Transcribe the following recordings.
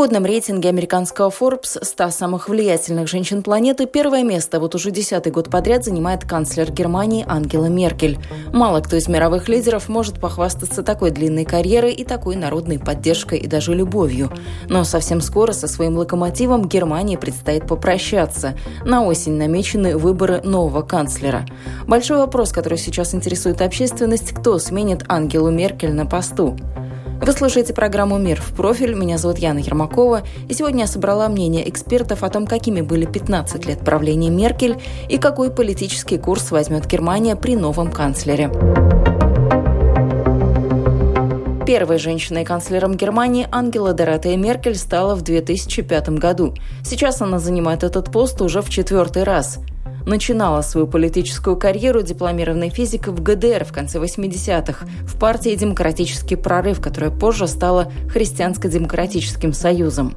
Ежегодном рейтинге американского Forbes 100 самых влиятельных женщин планеты первое место вот уже десятый год подряд занимает канцлер Германии Ангела Меркель. Мало кто из мировых лидеров может похвастаться такой длинной карьерой и такой народной поддержкой и даже любовью. Но совсем скоро со своим локомотивом Германии предстоит попрощаться. На осень намечены выборы нового канцлера. Большой вопрос, который сейчас интересует общественность, кто сменит Ангелу Меркель на посту. Вы слушаете программу «Мир в профиль». Меня зовут Яна Ермакова. И сегодня я собрала мнение экспертов о том, какими были 15 лет правления Меркель и какой политический курс возьмет Германия при новом канцлере. Первой женщиной-канцлером Германии Ангела Доротея Меркель стала в 2005 году. Сейчас она занимает этот пост уже в четвертый раз. Начинала свою политическую карьеру дипломированной физикой в ГДР в конце 80-х в партии «Демократический прорыв», которая позже стала Христианско-демократическим союзом.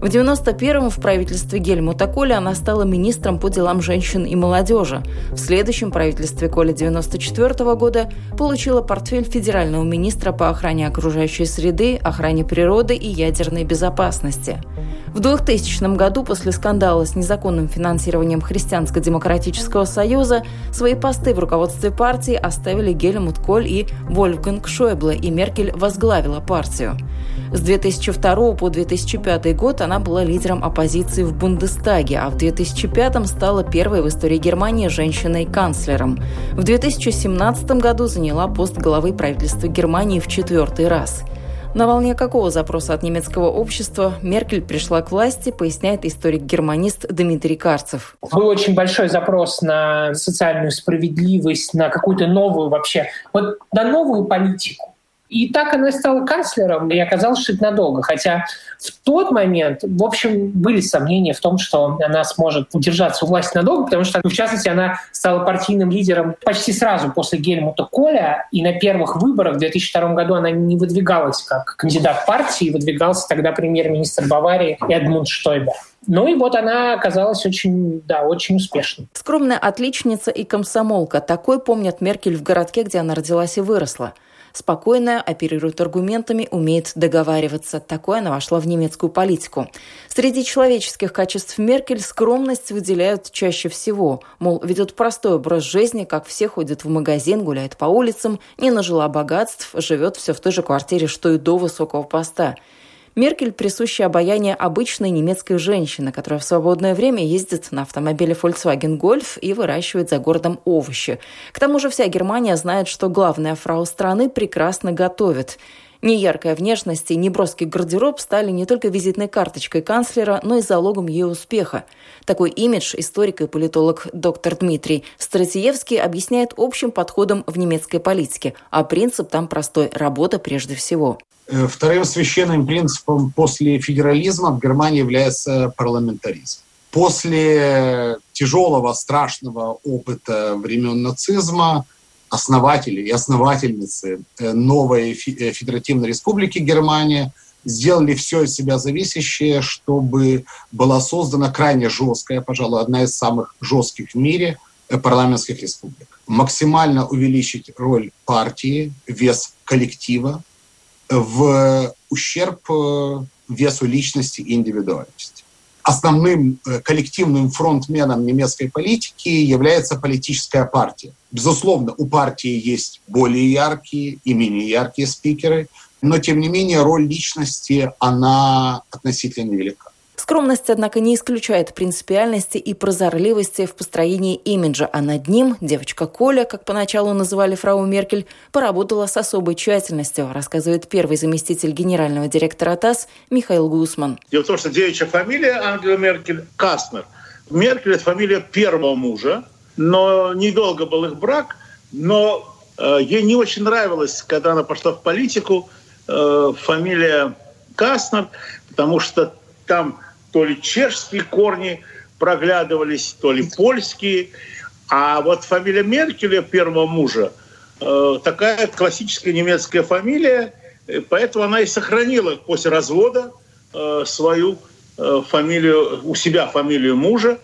В 91-м в правительстве Гельмута Коля она стала министром по делам женщин и молодежи. В следующем правительстве Коля 94 -го года получила портфель федерального министра по охране окружающей среды, охране природы и ядерной безопасности. В 2000 году, после скандала с незаконным финансированием Христианско-демократического союза, свои посты в руководстве партии оставили Гельмут Коль и Вольфганг Шойбле, и Меркель возглавила партию. С 2002 по 2005 год она была лидером оппозиции в Бундестаге, а в 2005 стала первой в истории Германии женщиной-канцлером. В 2017 году заняла пост главы правительства Германии в четвертый раз – на волне какого запроса от немецкого общества Меркель пришла к власти, поясняет историк-германист Дмитрий Карцев. Был очень большой запрос на социальную справедливость, на какую-то новую вообще, вот на новую политику. И так она стала канцлером, и оказалось, что это надолго. Хотя в тот момент, в общем, были сомнения в том, что она сможет удержаться у власти надолго, потому что, в частности, она стала партийным лидером почти сразу после Гельмута Коля, и на первых выборах в 2002 году она не выдвигалась как кандидат партии, выдвигался тогда премьер-министр Баварии Эдмунд Штойбер. Ну и вот она оказалась очень, да, очень успешной. Скромная отличница и комсомолка. Такой помнят Меркель в городке, где она родилась и выросла. Спокойная, оперирует аргументами, умеет договариваться. Такое она вошла в немецкую политику. Среди человеческих качеств Меркель скромность выделяют чаще всего. Мол, ведет простой образ жизни, как все ходят в магазин, гуляет по улицам, не нажила богатств, живет все в той же квартире, что и до высокого поста. Меркель присуще обаяние обычной немецкой женщины, которая в свободное время ездит на автомобиле Volkswagen Golf и выращивает за городом овощи. К тому же вся Германия знает, что главная фрау страны прекрасно готовит. Неяркая внешность и неброский гардероб стали не только визитной карточкой канцлера, но и залогом ее успеха. Такой имидж историк и политолог доктор Дмитрий Стратиевский объясняет общим подходом в немецкой политике, а принцип там простой – работа прежде всего. Э, вторым священным принципом после федерализма в Германии является парламентаризм. После тяжелого, страшного опыта времен нацизма основатели и основательницы э, новой э, Федеративной Республики Германия сделали все из себя зависящее, чтобы была создана крайне жесткая, пожалуй, одна из самых жестких в мире парламентских республик. Максимально увеличить роль партии, вес коллектива, в ущерб э, весу личности и индивидуальности. Основным э, коллективным фронтменом немецкой политики является политическая партия. Безусловно, у партии есть более яркие и менее яркие спикеры, но тем не менее роль личности, она относительно невелика. Скромность, однако, не исключает принципиальности и прозорливости в построении имиджа, а над ним девочка Коля, как поначалу называли фрау Меркель, поработала с особой тщательностью, рассказывает первый заместитель генерального директора ТАСС Михаил Гусман. Дело в том, что девичья фамилия Ангела Меркель – Кастнер. Меркель – это фамилия первого мужа, но недолго был их брак, но Э, ей не очень нравилось, когда она пошла в политику, э, фамилия Каснер, потому что там то ли чешские корни проглядывались, то ли польские. А вот фамилия Меркеля, первого мужа, э, такая классическая немецкая фамилия, поэтому она и сохранила после развода свою фамилию, у себя фамилию мужа.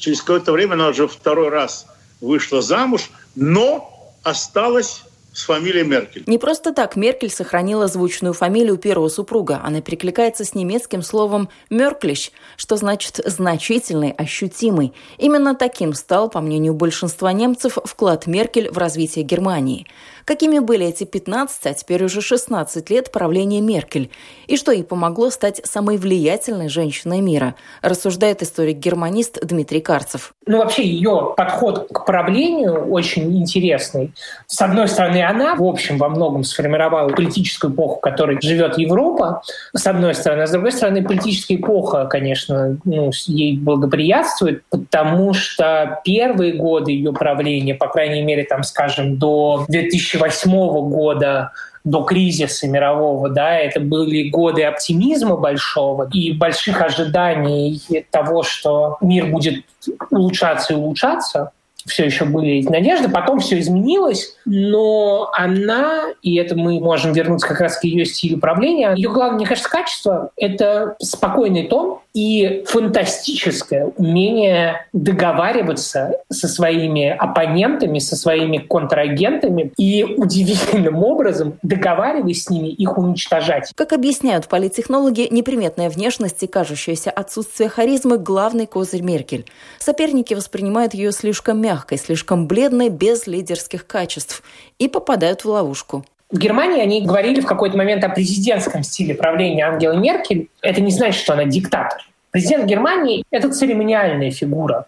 Через какое-то время она уже второй раз вышла замуж, но осталась с фамилией Меркель. Не просто так Меркель сохранила звучную фамилию первого супруга. Она перекликается с немецким словом «мерклищ», что значит «значительный», «ощутимый». Именно таким стал, по мнению большинства немцев, вклад Меркель в развитие Германии. Какими были эти 15, а теперь уже 16 лет правления Меркель? И что ей помогло стать самой влиятельной женщиной мира? Рассуждает историк-германист Дмитрий Карцев. Ну, вообще, ее подход к правлению очень интересный. С одной стороны, она, в общем, во многом сформировала политическую эпоху, в которой живет Европа, с одной стороны. А с другой стороны, политическая эпоха, конечно, ну, ей благоприятствует, потому что первые годы ее правления, по крайней мере, там, скажем, до 2000 2008 года до кризиса мирового, да, это были годы оптимизма большого и больших ожиданий того, что мир будет улучшаться и улучшаться все еще были эти надежды, потом все изменилось, но она, и это мы можем вернуться как раз к ее стилю управления, ее главное, мне кажется, качество — это спокойный тон и фантастическое умение договариваться со своими оппонентами, со своими контрагентами и удивительным образом, договариваясь с ними, их уничтожать. Как объясняют политтехнологи, неприметная внешность и кажущееся отсутствие харизмы — главный козырь Меркель. Соперники воспринимают ее слишком мягко, мягкой, слишком бледной, без лидерских качеств и попадают в ловушку. В Германии они говорили в какой-то момент о президентском стиле правления Ангелы Меркель. Это не значит, что она диктатор. Президент Германии — это церемониальная фигура.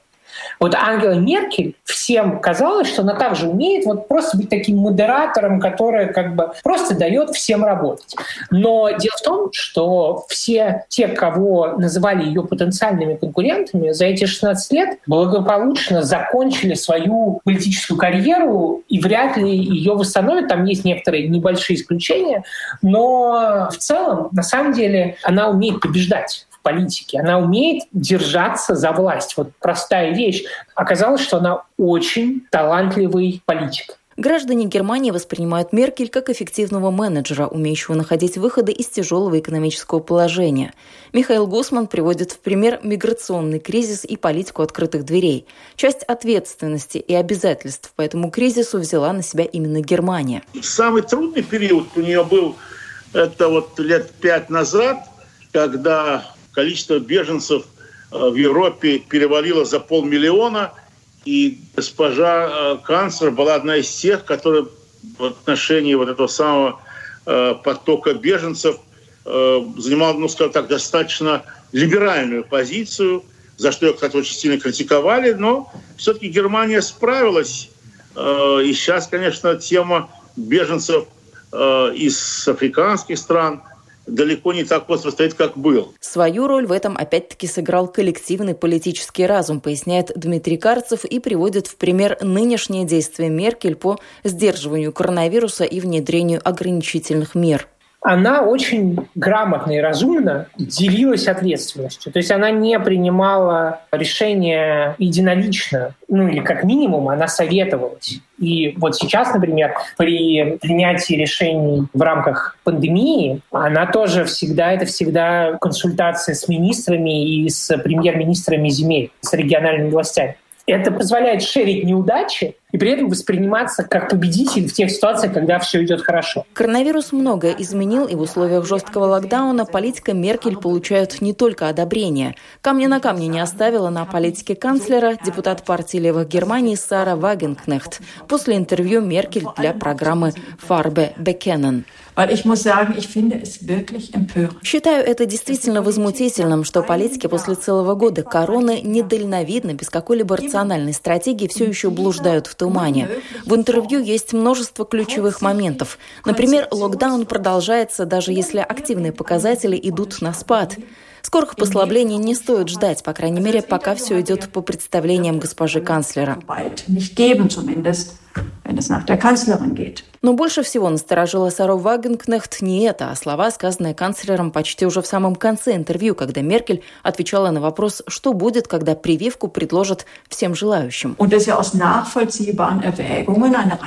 Вот Ангела Меркель, всем казалось, что она также умеет вот просто быть таким модератором, который как бы просто дает всем работать. Но дело в том, что все те, кого называли ее потенциальными конкурентами, за эти 16 лет благополучно закончили свою политическую карьеру и вряд ли ее восстановят. Там есть некоторые небольшие исключения, но в целом, на самом деле, она умеет побеждать политике. Она умеет держаться за власть. Вот простая вещь. Оказалось, что она очень талантливый политик. Граждане Германии воспринимают Меркель как эффективного менеджера, умеющего находить выходы из тяжелого экономического положения. Михаил Гусман приводит в пример миграционный кризис и политику открытых дверей. Часть ответственности и обязательств по этому кризису взяла на себя именно Германия. Самый трудный период у нее был это вот лет пять назад, когда количество беженцев э, в Европе перевалило за полмиллиона, и госпожа э, канцлер была одна из тех, которая в отношении вот этого самого э, потока беженцев занимала, ну, скажем так, достаточно либеральную позицию, за что ее, кстати, очень сильно критиковали, но все-таки Германия справилась. И сейчас, конечно, тема беженцев из африканских стран – далеко не так остро стоит, как был. Свою роль в этом опять-таки сыграл коллективный политический разум, поясняет Дмитрий Карцев и приводит в пример нынешние действия Меркель по сдерживанию коронавируса и внедрению ограничительных мер она очень грамотно и разумно делилась ответственностью. То есть она не принимала решения единолично, ну или как минимум она советовалась. И вот сейчас, например, при принятии решений в рамках пандемии, она тоже всегда, это всегда консультация с министрами и с премьер-министрами земель, с региональными властями. Это позволяет шерить неудачи и при этом восприниматься как победитель в тех ситуациях, когда все идет хорошо. Коронавирус многое изменил, и в условиях жесткого локдауна политика Меркель получает не только одобрение. Камня на камне не оставила на политике канцлера депутат партии левых Германии Сара Вагенкнехт после интервью Меркель для программы «Фарбе Бекенен». Считаю это действительно возмутительным, что политики после целого года короны недальновидно, без какой-либо рациональной стратегии все еще блуждают в тумане. В интервью есть множество ключевых моментов. Например, локдаун продолжается, даже если активные показатели идут на спад. Скорых послаблений не стоит ждать, по крайней мере, пока все идет по представлениям госпожи канцлера. Но больше всего насторожила Сару Вагенкнехт не это, а слова, сказанные канцлером почти уже в самом конце интервью, когда Меркель отвечала на вопрос, что будет, когда прививку предложат всем желающим.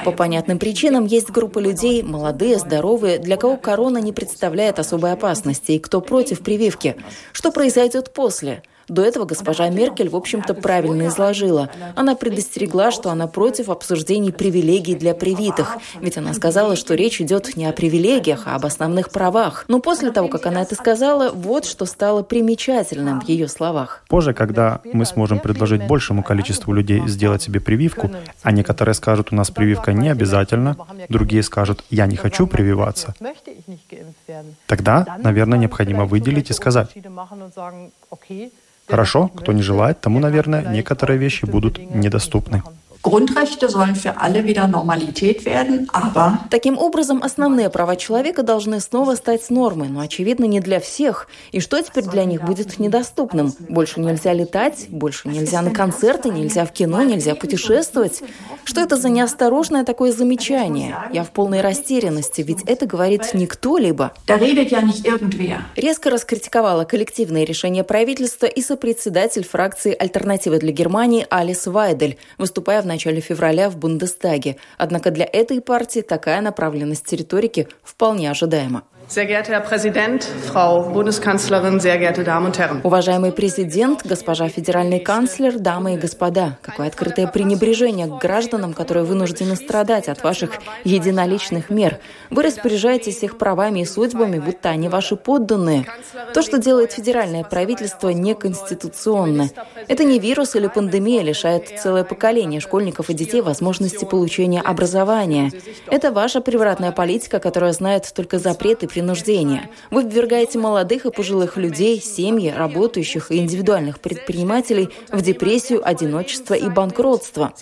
По понятным причинам есть группа людей, молодые, здоровые, для кого корона не представляет особой опасности и кто против прививки. Что произойдет после? До этого госпожа Меркель, в общем-то, правильно изложила. Она предостерегла, что она против обсуждений привилегий для привитых. Ведь она сказала, что речь идет не о привилегиях, а об основных правах. Но после того, как она это сказала, вот что стало примечательным в ее словах. Позже, когда мы сможем предложить большему количеству людей сделать себе прививку, а некоторые скажут, у нас прививка не обязательно, другие скажут, я не хочу прививаться, тогда, наверное, необходимо выделить и сказать, Хорошо, кто не желает, тому, наверное, некоторые вещи будут недоступны. Grundrechte sollen für alle wieder Normalität werden, aber... Таким образом, основные права человека должны снова стать нормой, но, очевидно, не для всех. И что теперь для них будет недоступным? Больше нельзя летать, больше нельзя на концерты, нельзя в кино, нельзя путешествовать. Что это за неосторожное такое замечание? Я в полной растерянности, ведь это говорит не кто-либо. Резко раскритиковала коллективное решение правительства и сопредседатель фракции «Альтернатива для Германии» Алис Вайдель, выступая в начале февраля в Бундестаге. Однако для этой партии такая направленность риторики вполне ожидаема. Sehr geehrter Herr Präsident, Frau Bundeskanzlerin, sehr geehrte. Уважаемый президент, госпожа федеральный канцлер, дамы и господа, какое открытое пренебрежение к гражданам, которые вынуждены страдать от ваших единоличных мер. Вы распоряжаетесь их правами и судьбами, будто они ваши подданные. То, что делает федеральное правительство, неконституционно. Это не вирус или пандемия лишает целое поколение школьников и детей возможности получения образования. Это ваша превратная политика, которая знает только запреты принуждения. Вы ввергаете молодых и пожилых людей, семьи, работающих и индивидуальных предпринимателей в депрессию, одиночество и банкротство.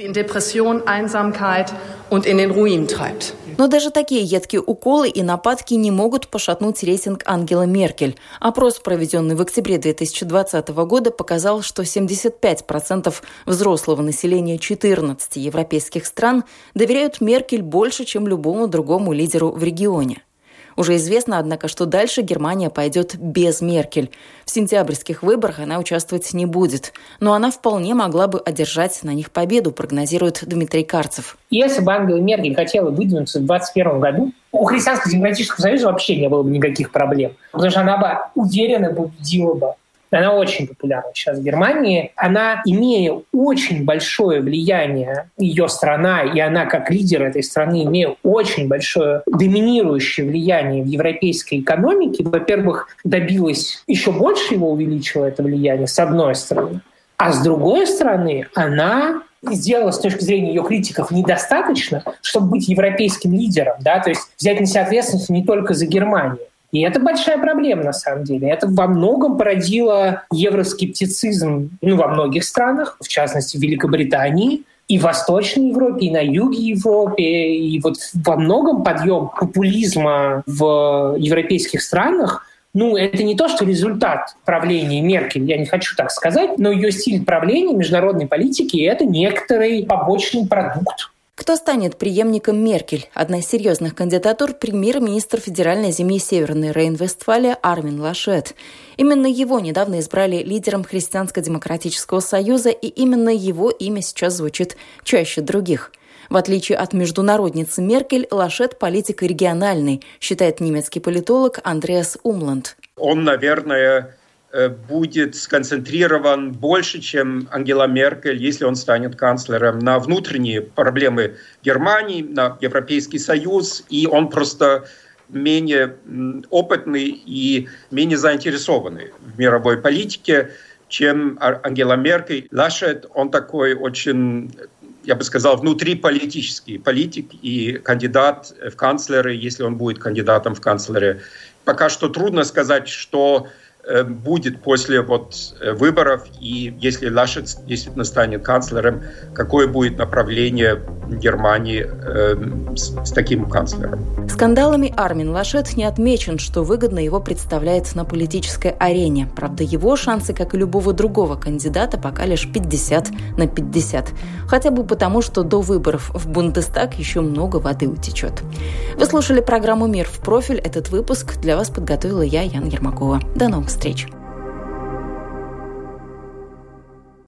Но даже такие едкие уколы и нападки не могут пошатнуть рейтинг Ангела Меркель. Опрос, проведенный в октябре 2020 года, показал, что 75% взрослого населения 14 европейских стран доверяют Меркель больше, чем любому другому лидеру в регионе. Уже известно, однако, что дальше Германия пойдет без Меркель. В сентябрьских выборах она участвовать не будет. Но она вполне могла бы одержать на них победу, прогнозирует Дмитрий Карцев. Если бы Ангела Меркель хотела выдвинуться в 2021 году, у Христианско-демократического союза вообще не было бы никаких проблем. Потому что она бы уверенно победила бы она очень популярна сейчас в Германии. Она, имея очень большое влияние, ее страна, и она как лидер этой страны, имея очень большое доминирующее влияние в европейской экономике, во-первых, добилась еще больше его увеличила это влияние, с одной стороны. А с другой стороны, она сделала с точки зрения ее критиков недостаточно, чтобы быть европейским лидером, да, то есть взять на себя ответственность не только за Германию. И это большая проблема на самом деле. Это во многом породило евроскептицизм ну, во многих странах, в частности в Великобритании, и в Восточной Европе, и на юге Европы, и вот во многом подъем популизма в европейских странах ну, это не то, что результат правления Меркель, я не хочу так сказать, но ее стиль правления международной политики — это некоторый побочный продукт кто станет преемником Меркель? Одна из серьезных кандидатур – премьер-министр федеральной земли Северной Рейн-Вестфалия Армин Лашет. Именно его недавно избрали лидером Христианско-демократического союза, и именно его имя сейчас звучит чаще других. В отличие от международницы Меркель, Лашет – политик региональный, считает немецкий политолог Андреас Умланд. Он, наверное, будет сконцентрирован больше, чем Ангела Меркель, если он станет канцлером, на внутренние проблемы Германии, на Европейский Союз, и он просто менее опытный и менее заинтересованный в мировой политике, чем Ангела Меркель. Лашет, он такой очень я бы сказал, внутриполитический политик и кандидат в канцлеры, если он будет кандидатом в канцлеры. Пока что трудно сказать, что Э, будет после вот э, выборов, и если Лашет действительно станет канцлером, какое будет направление Германии э, с, с таким канцлером. Скандалами Армин Лашет не отмечен, что выгодно его представляет на политической арене. Правда, его шансы, как и любого другого кандидата, пока лишь 50 на 50. Хотя бы потому, что до выборов в Бундестаг еще много воды утечет. Вы слушали программу «Мир в профиль». Этот выпуск для вас подготовила я, Яна Ермакова. До новых встреч!